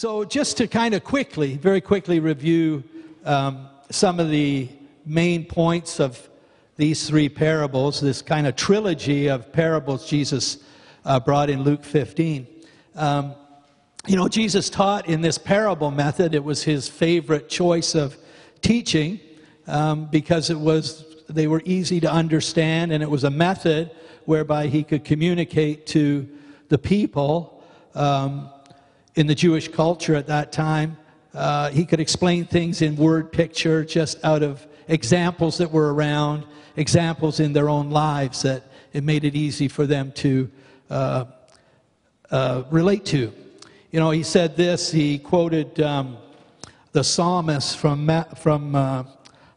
So, just to kind of quickly, very quickly review um, some of the main points of these three parables, this kind of trilogy of parables Jesus uh, brought in Luke 15. Um, you know, Jesus taught in this parable method. It was his favorite choice of teaching um, because it was they were easy to understand, and it was a method whereby he could communicate to the people. In the Jewish culture at that time. Uh, he could explain things in word picture just out of examples that were around, examples in their own lives that it made it easy for them to uh, uh, relate to. You know, he said this, he quoted um, the psalmist from, from uh,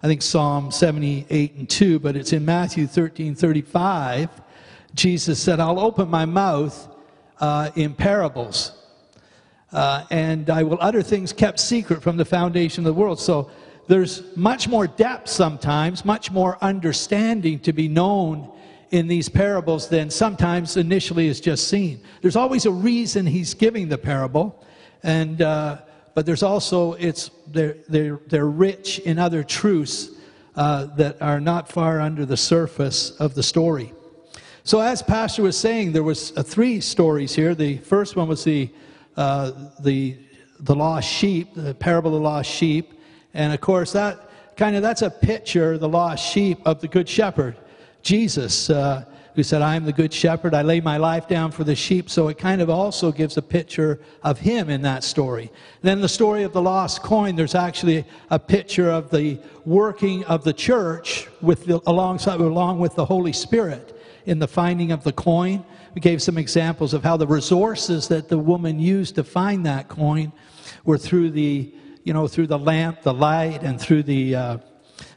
I think Psalm 78 and 2, but it's in Matthew 13 35. Jesus said, I'll open my mouth uh, in parables uh, and I will utter things kept secret from the foundation of the world. So there's much more depth sometimes, much more understanding to be known in these parables than sometimes initially is just seen. There's always a reason he's giving the parable, and uh, but there's also it's they're they're they're rich in other truths uh, that are not far under the surface of the story. So as Pastor was saying, there was uh, three stories here. The first one was the uh, the, the lost sheep, the parable of the lost sheep. And of course, that kind of that's a picture, the lost sheep, of the good shepherd, Jesus, uh, who said, I am the good shepherd. I lay my life down for the sheep. So it kind of also gives a picture of him in that story. Then the story of the lost coin, there's actually a picture of the working of the church with the, alongside, along with the Holy Spirit in the finding of the coin. We gave some examples of how the resources that the woman used to find that coin were through the, you know, through the lamp, the light, and through the, uh,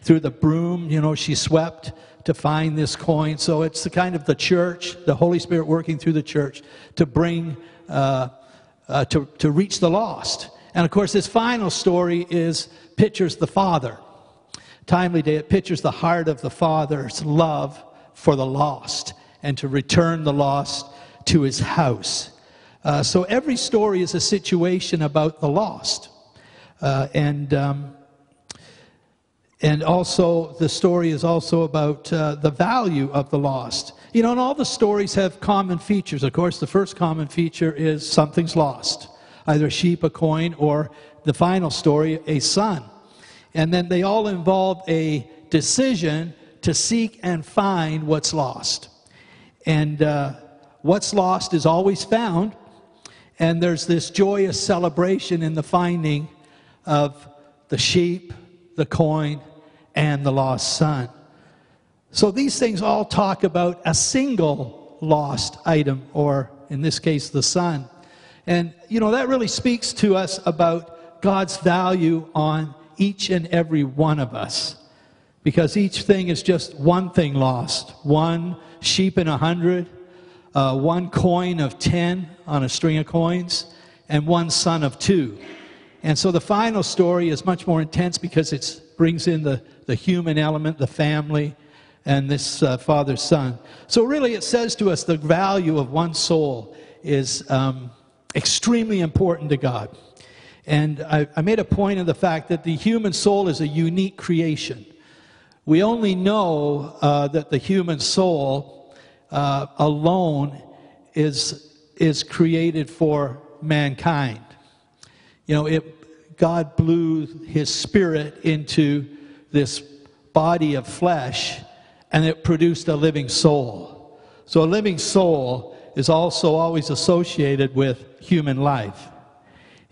through the broom. You know, she swept to find this coin. So it's the kind of the church, the Holy Spirit working through the church to bring, uh, uh, to, to reach the lost. And of course, this final story is pictures the Father. Timely Day, it pictures the heart of the Father's love for the lost and to return the lost to his house. Uh, so every story is a situation about the lost. Uh, and, um, and also, the story is also about uh, the value of the lost. You know, and all the stories have common features. Of course, the first common feature is something's lost either a sheep, a coin, or the final story, a son. And then they all involve a decision to seek and find what's lost. And uh, what's lost is always found. And there's this joyous celebration in the finding of the sheep, the coin, and the lost son. So these things all talk about a single lost item, or in this case, the son. And, you know, that really speaks to us about God's value on each and every one of us. Because each thing is just one thing lost, one sheep in a hundred, uh, one coin of ten on a string of coins, and one son of two. And so the final story is much more intense because it brings in the, the human element, the family, and this uh, father son. So, really, it says to us the value of one soul is um, extremely important to God. And I, I made a point of the fact that the human soul is a unique creation. We only know uh, that the human soul uh, alone is, is created for mankind. You know, it, God blew his spirit into this body of flesh and it produced a living soul. So a living soul is also always associated with human life.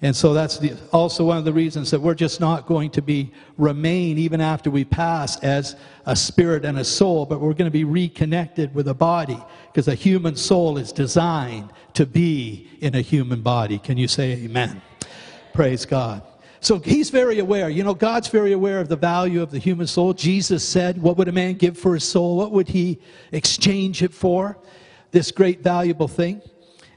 And so that's the, also one of the reasons that we're just not going to be remain even after we pass as a spirit and a soul, but we're going to be reconnected with a body because a human soul is designed to be in a human body. Can you say amen? Praise God. So he's very aware. You know, God's very aware of the value of the human soul. Jesus said, What would a man give for his soul? What would he exchange it for? This great valuable thing.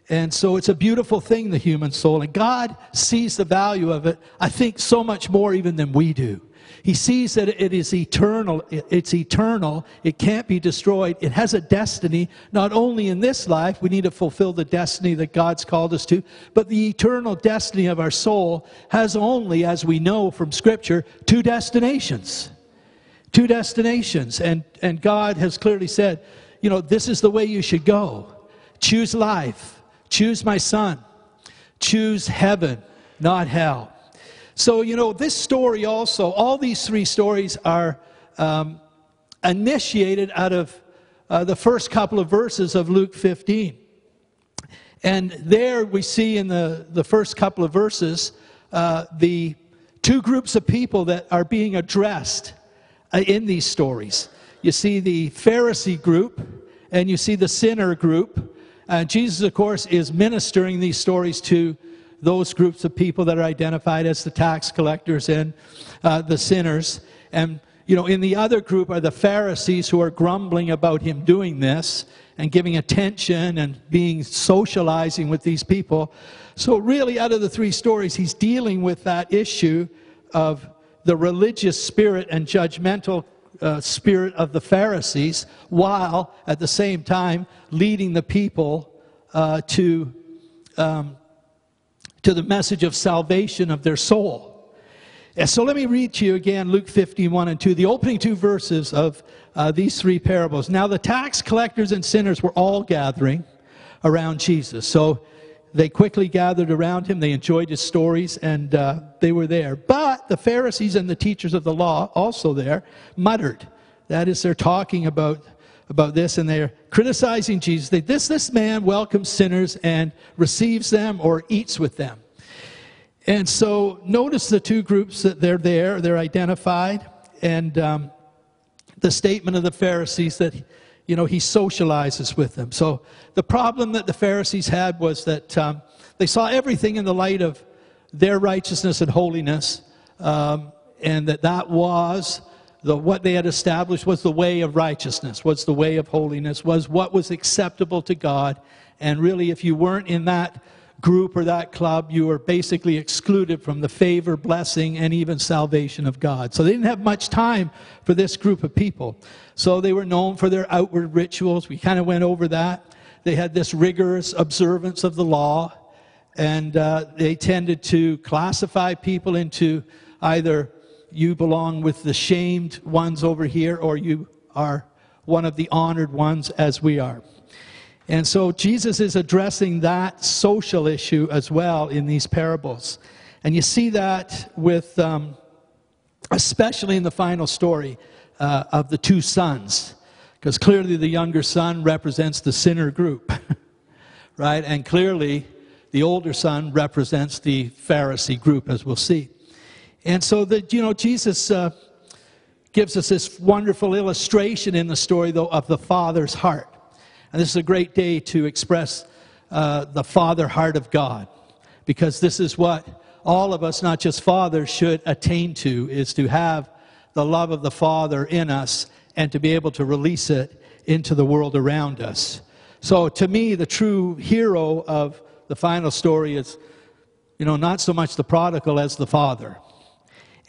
And so it's a beautiful thing, the human soul. And God sees the value of it, I think, so much more even than we do. He sees that it is eternal. It's eternal. It can't be destroyed. It has a destiny, not only in this life, we need to fulfill the destiny that God's called us to, but the eternal destiny of our soul has only, as we know from Scripture, two destinations. Two destinations. And, and God has clearly said, you know, this is the way you should go. Choose life. Choose my son. Choose heaven, not hell. So, you know, this story also, all these three stories are um, initiated out of uh, the first couple of verses of Luke 15. And there we see in the, the first couple of verses uh, the two groups of people that are being addressed uh, in these stories. You see the Pharisee group and you see the sinner group. Uh, Jesus, of course, is ministering these stories to those groups of people that are identified as the tax collectors and uh, the sinners. And, you know, in the other group are the Pharisees who are grumbling about him doing this and giving attention and being socializing with these people. So, really, out of the three stories, he's dealing with that issue of the religious spirit and judgmental uh, spirit of the Pharisees, while at the same time leading the people uh, to um, to the message of salvation of their soul. And so let me read to you again Luke 51 and 2, the opening two verses of uh, these three parables. Now, the tax collectors and sinners were all gathering around Jesus. So they quickly gathered around him. They enjoyed his stories and uh, they were there. But the Pharisees and the teachers of the law, also there, muttered. That is, they're talking about about this and they're criticizing Jesus. They, this, this man welcomes sinners and receives them or eats with them. And so notice the two groups that they're there, they're identified, and um, the statement of the Pharisees that, you know, he socializes with them. So the problem that the Pharisees had was that um, they saw everything in the light of their righteousness and holiness, um, and that that was the, what they had established was the way of righteousness, was the way of holiness, was what was acceptable to God. And really, if you weren't in that group or that club, you were basically excluded from the favor, blessing, and even salvation of God. So they didn't have much time for this group of people. So they were known for their outward rituals. We kind of went over that. They had this rigorous observance of the law, and uh, they tended to classify people into either you belong with the shamed ones over here, or you are one of the honored ones as we are. And so Jesus is addressing that social issue as well in these parables. And you see that with, um, especially in the final story uh, of the two sons, because clearly the younger son represents the sinner group, right? And clearly the older son represents the Pharisee group, as we'll see. And so that, you know, Jesus uh, gives us this wonderful illustration in the story, though, of the Father's heart. And this is a great day to express uh, the Father heart of God, because this is what all of us, not just fathers, should attain to, is to have the love of the Father in us and to be able to release it into the world around us. So to me, the true hero of the final story is, you know, not so much the prodigal as the father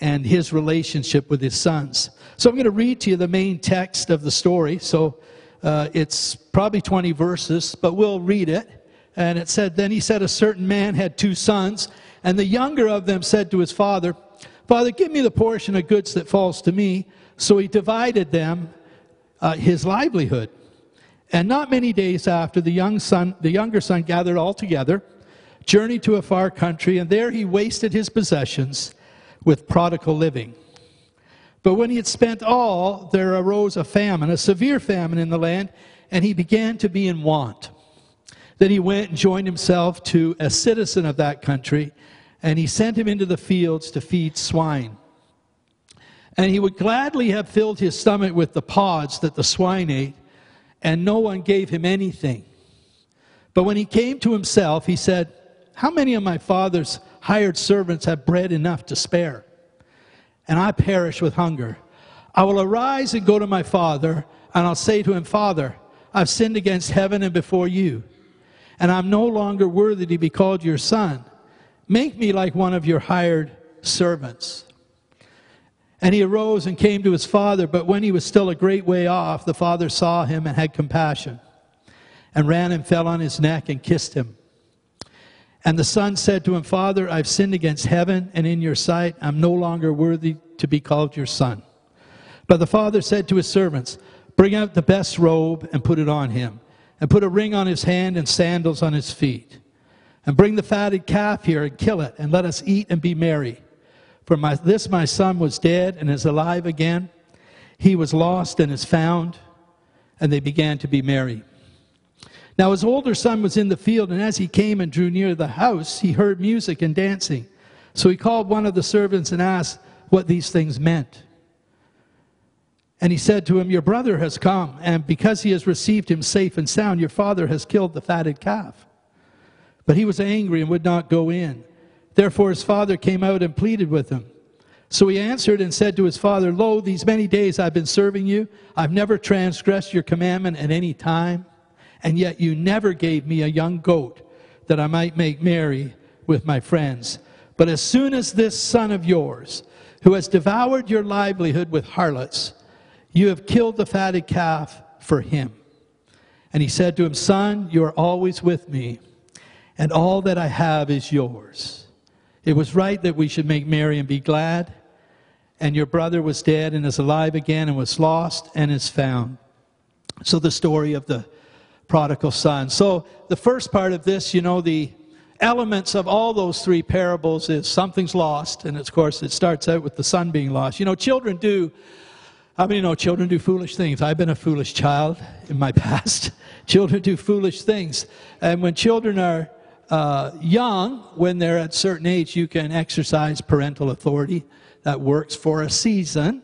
and his relationship with his sons. So I'm going to read to you the main text of the story. So uh, it's probably 20 verses, but we'll read it. And it said, Then he said, A certain man had two sons, and the younger of them said to his father, Father, give me the portion of goods that falls to me. So he divided them uh, his livelihood. And not many days after, the young son, the younger son gathered all together, journeyed to a far country, and there he wasted his possessions with prodigal living. But when he had spent all, there arose a famine, a severe famine in the land, and he began to be in want. Then he went and joined himself to a citizen of that country, and he sent him into the fields to feed swine. And he would gladly have filled his stomach with the pods that the swine ate, and no one gave him anything. But when he came to himself, he said, How many of my father's hired servants have bread enough to spare, and I perish with hunger. I will arise and go to my father, and I'll say to him, Father, I've sinned against heaven and before you, and I'm no longer worthy to be called your son. Make me like one of your hired servants. And he arose and came to his father, but when he was still a great way off, the father saw him and had compassion, and ran and fell on his neck and kissed him. And the son said to him, Father, I've sinned against heaven and in your sight. I'm no longer worthy to be called your son. But the father said to his servants, Bring out the best robe and put it on him, and put a ring on his hand and sandals on his feet. And bring the fatted calf here and kill it, and let us eat and be merry. For my, this my son was dead and is alive again. He was lost and is found. And they began to be merry. Now his older son was in the field, and as he came and drew near the house, he heard music and dancing. So he called one of the servants and asked what these things meant. And he said to him, Your brother has come, and because he has received him safe and sound, your father has killed the fatted calf. But he was angry and would not go in. Therefore his father came out and pleaded with him. So he answered and said to his father, Lo, these many days I've been serving you. I've never transgressed your commandment at any time, and yet you never gave me a young goat that I might make merry with my friends. But as soon as this son of yours, who has devoured your livelihood with harlots, you have killed the fatted calf for him. And he said to him, Son, you are always with me, and all that I have is yours. It was right that we should make merry and be glad. And your brother was dead and is alive again, and was lost and is found. So, the story of the prodigal son. So, the first part of this, you know, the elements of all those three parables is something's lost, and of course, it starts out with the son being lost. You know, children do. I mean, you know, children do foolish things. I've been a foolish child in my past. children do foolish things. And when children are uh, young, when they're at certain age, you can exercise parental authority. That works for a season,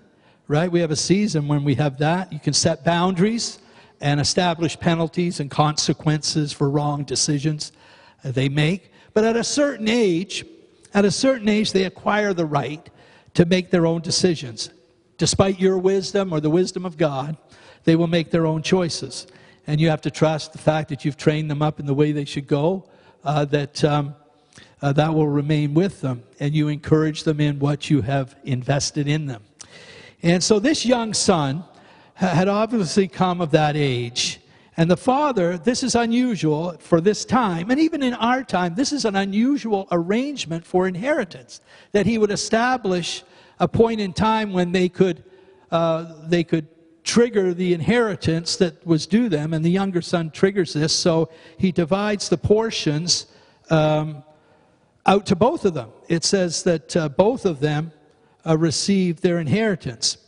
right? We have a season when we have that. You can set boundaries and establish penalties and consequences for wrong decisions they make. But at a certain age, at a certain age, they acquire the right to make their own decisions. Despite your wisdom or the wisdom of God, they will make their own choices. And you have to trust the fact that you've trained them up in the way they should go uh, that um, uh, that will remain with them, and you encourage them in what you have invested in them. And so this young son had obviously come of that age. And the father, this is unusual for this time, and even in our time, this is an unusual arrangement for inheritance. That he would establish a point in time when they could, uh, they could trigger the inheritance that was due them, and the younger son triggers this, so he divides the portions um, out to both of them. It says that uh, both of them uh, their inheritance.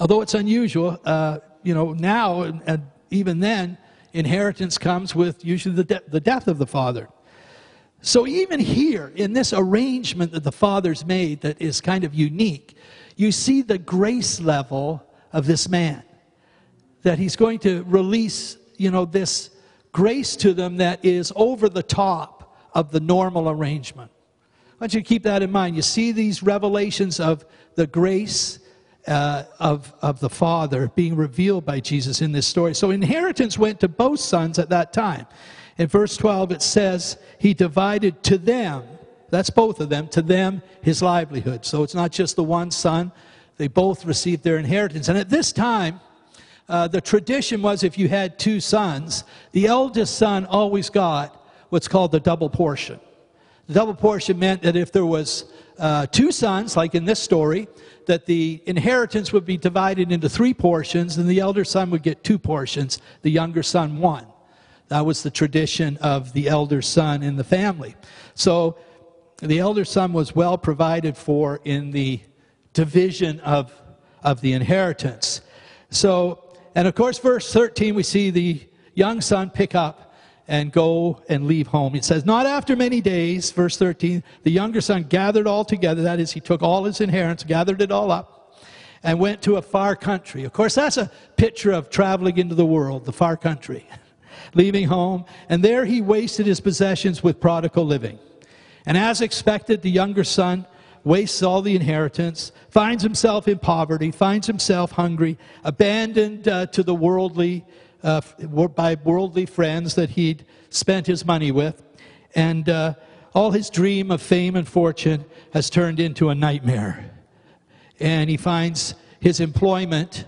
Although it's unusual, uh, you know, now and even then, inheritance comes with usually the, de- the death of the father. So even here, in this arrangement that the father's made that is kind of unique, you see the grace level of this man. That he's going to release, you know, this grace to them that is over the top of the normal arrangement. I want you to keep that in mind. You see these revelations of the grace uh, of, of the Father being revealed by Jesus in this story. So inheritance went to both sons at that time. In verse 12, it says, He divided to them, that's both of them, to them his livelihood. So it's not just the one son, they both received their inheritance. And at this time, uh, the tradition was if you had two sons, the eldest son always got what's called the double portion. The double portion meant that if there was uh, two sons, like in this story, that the inheritance would be divided into three portions, and the elder son would get two portions, the younger son one. That was the tradition of the elder son in the family. So the elder son was well provided for in the division of, of the inheritance. So, and of course, verse 13, we see the young son pick up and go and leave home. It says, Not after many days, verse 13, the younger son gathered all together. That is, he took all his inheritance, gathered it all up, and went to a far country. Of course, that's a picture of traveling into the world, the far country, leaving home. And there he wasted his possessions with prodigal living. And as expected, the younger son wastes all the inheritance, finds himself in poverty, finds himself hungry, abandoned uh, to the worldly, uh, by worldly friends that he'd spent his money with. And uh, all his dream of fame and fortune has turned into a nightmare. and he finds his employment,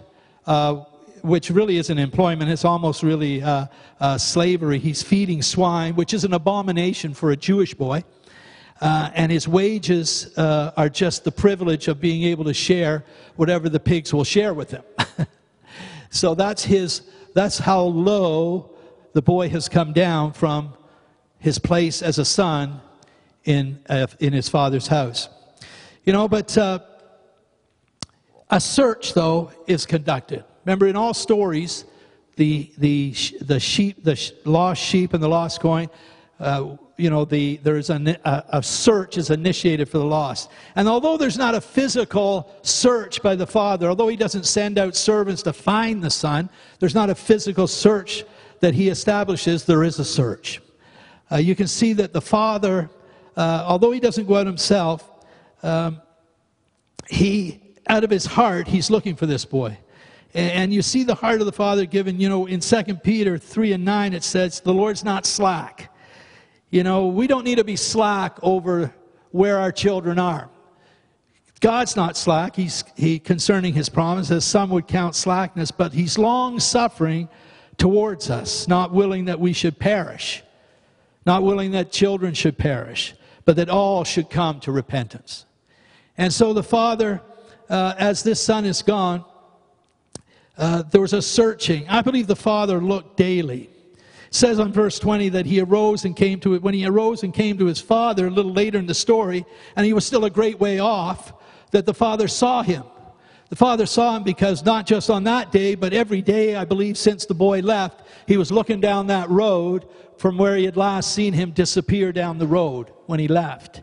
uh, which really isn't employment, it's almost really uh, slavery. He's feeding swine, which is an abomination for a Jewish boy. Uh, and his wages uh, are just the privilege of being able to share whatever the pigs will share with him. so that's his that's how low the boy has come down from his place as a son in, uh, in his father's house. You know, but uh, a search, though, is conducted. Remember, in all stories, the, the, the sheep, the lost sheep and the lost coin, uh, you know, the, there's a, a, search is initiated for the lost. And although there's not a physical search by the Father, although He doesn't send out servants to find the Son, there's not a physical search that He establishes, there is a search. Uh, you can see that the Father, uh, although He doesn't go out Himself, um, He, out of His heart, He's looking for this boy. And you see the heart of the Father given, you know, in 2 Peter 3 and 9, it says, The Lord's not slack you know, we don't need to be slack over where our children are. God's not slack. He's he, concerning his promises. Some would count slackness, but he's long suffering towards us, not willing that we should perish, not willing that children should perish, but that all should come to repentance. And so the Father, uh, as this son is gone, uh, there was a searching. I believe the Father looked daily says on verse 20 that he arose and came to it when he arose and came to his father a little later in the story and he was still a great way off that the father saw him. The father saw him because not just on that day but every day i believe since the boy left he was looking down that road from where he had last seen him disappear down the road when he left.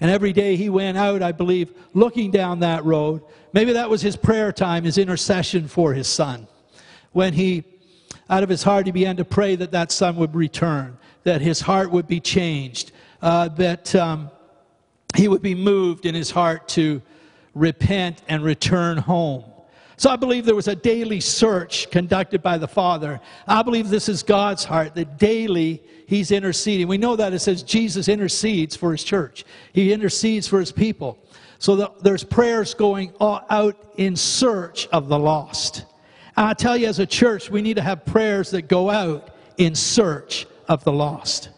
And every day he went out i believe looking down that road. Maybe that was his prayer time his intercession for his son. When he out of his heart, he began to pray that that son would return, that his heart would be changed, uh, that um, he would be moved in his heart to repent and return home. So I believe there was a daily search conducted by the Father. I believe this is God's heart, that daily He's interceding. We know that it says Jesus intercedes for His church, He intercedes for His people. So there's prayers going out in search of the lost. I tell you, as a church, we need to have prayers that go out in search of the lost.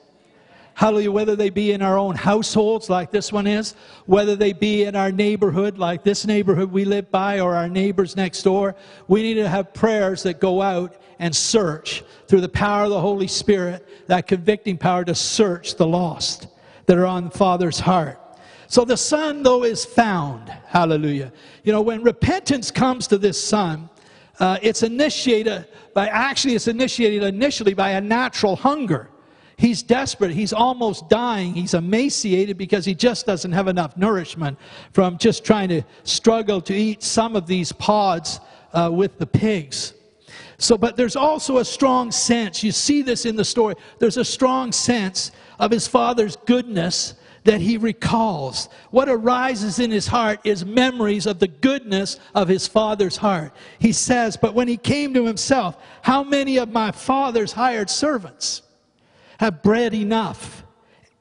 Hallelujah. Whether they be in our own households, like this one is, whether they be in our neighborhood, like this neighborhood we live by, or our neighbors next door, we need to have prayers that go out and search through the power of the Holy Spirit, that convicting power to search the lost that are on the Father's heart. So the Son, though, is found. Hallelujah. You know, when repentance comes to this Son, uh, it's initiated by, actually, it's initiated initially by a natural hunger. He's desperate. He's almost dying. He's emaciated because he just doesn't have enough nourishment from just trying to struggle to eat some of these pods uh, with the pigs. So, but there's also a strong sense, you see this in the story, there's a strong sense of his father's goodness that he recalls. What arises in his heart is memories of the goodness of his father's heart. He says, But when he came to himself, how many of my father's hired servants have bread enough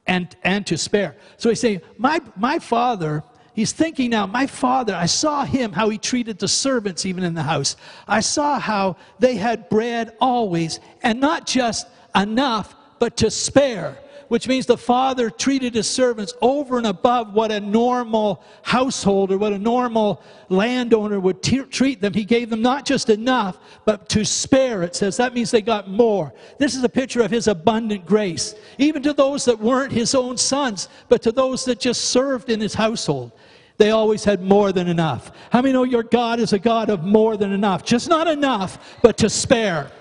and, and to spare? So he's saying, My, my father. He's thinking now, my father, I saw him, how he treated the servants even in the house. I saw how they had bread always, and not just enough, but to spare which means the father treated his servants over and above what a normal householder, what a normal landowner would t- treat them. He gave them not just enough, but to spare, it says. That means they got more. This is a picture of his abundant grace, even to those that weren't his own sons, but to those that just served in his household. They always had more than enough. How many know your God is a God of more than enough? Just not enough, but to spare.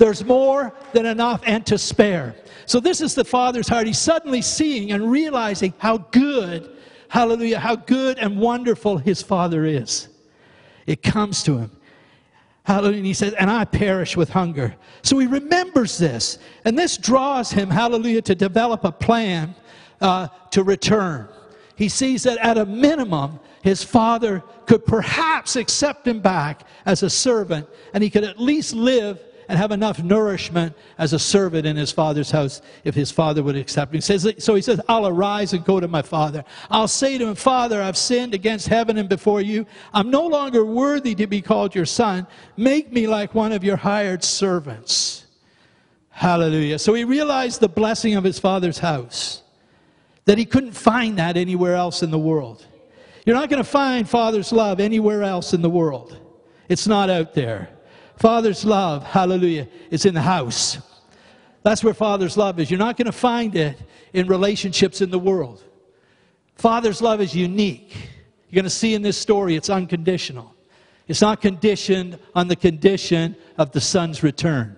There's more than enough and to spare. So this is the Father's heart. He's suddenly seeing and realizing how good, hallelujah, how good and wonderful his Father is. It comes to him. Hallelujah. And he says, and I perish with hunger. So he remembers this. And this draws him, hallelujah, to develop a plan uh, to return. He sees that at a minimum, his father could perhaps accept him back as a servant, and he could at least live and have enough nourishment as a servant in his father's house if his father would accept him. Says, so he says, I'll arise and go to my father. I'll say to him, Father, I've sinned against heaven and before you. I'm no longer worthy to be called your son. Make me like one of your hired servants. Hallelujah. So he realized the blessing of his father's house, that he couldn't find that anywhere else in the world. You're not going to find Father's love anywhere else in the world. It's not out there. Father's love, hallelujah, is in the house. That's where Father's love is. You're not going to find it in relationships in the world. Father's love is unique. You're going to see in this story it's unconditional. It's not conditioned on the condition of the Son's return.